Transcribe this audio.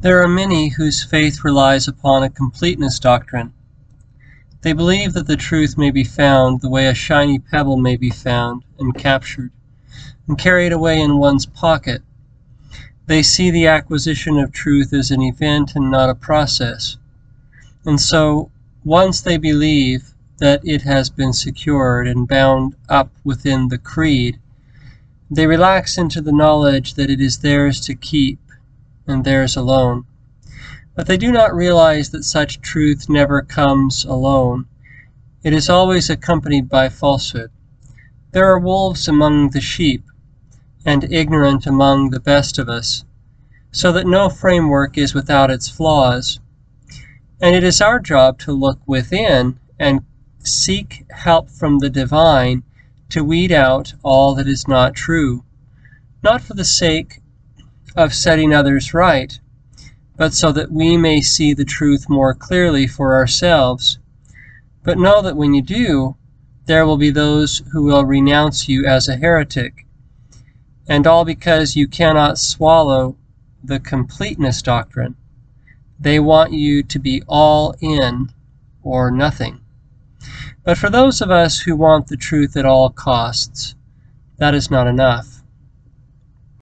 There are many whose faith relies upon a completeness doctrine. They believe that the truth may be found the way a shiny pebble may be found and captured and carried away in one's pocket. They see the acquisition of truth as an event and not a process. And so, once they believe that it has been secured and bound up within the creed, they relax into the knowledge that it is theirs to keep and theirs alone. But they do not realize that such truth never comes alone. It is always accompanied by falsehood. There are wolves among the sheep, and ignorant among the best of us, so that no framework is without its flaws. And it is our job to look within and seek help from the divine to weed out all that is not true, not for the sake of setting others right, but so that we may see the truth more clearly for ourselves. But know that when you do, there will be those who will renounce you as a heretic, and all because you cannot swallow the completeness doctrine. They want you to be all in or nothing. But for those of us who want the truth at all costs, that is not enough.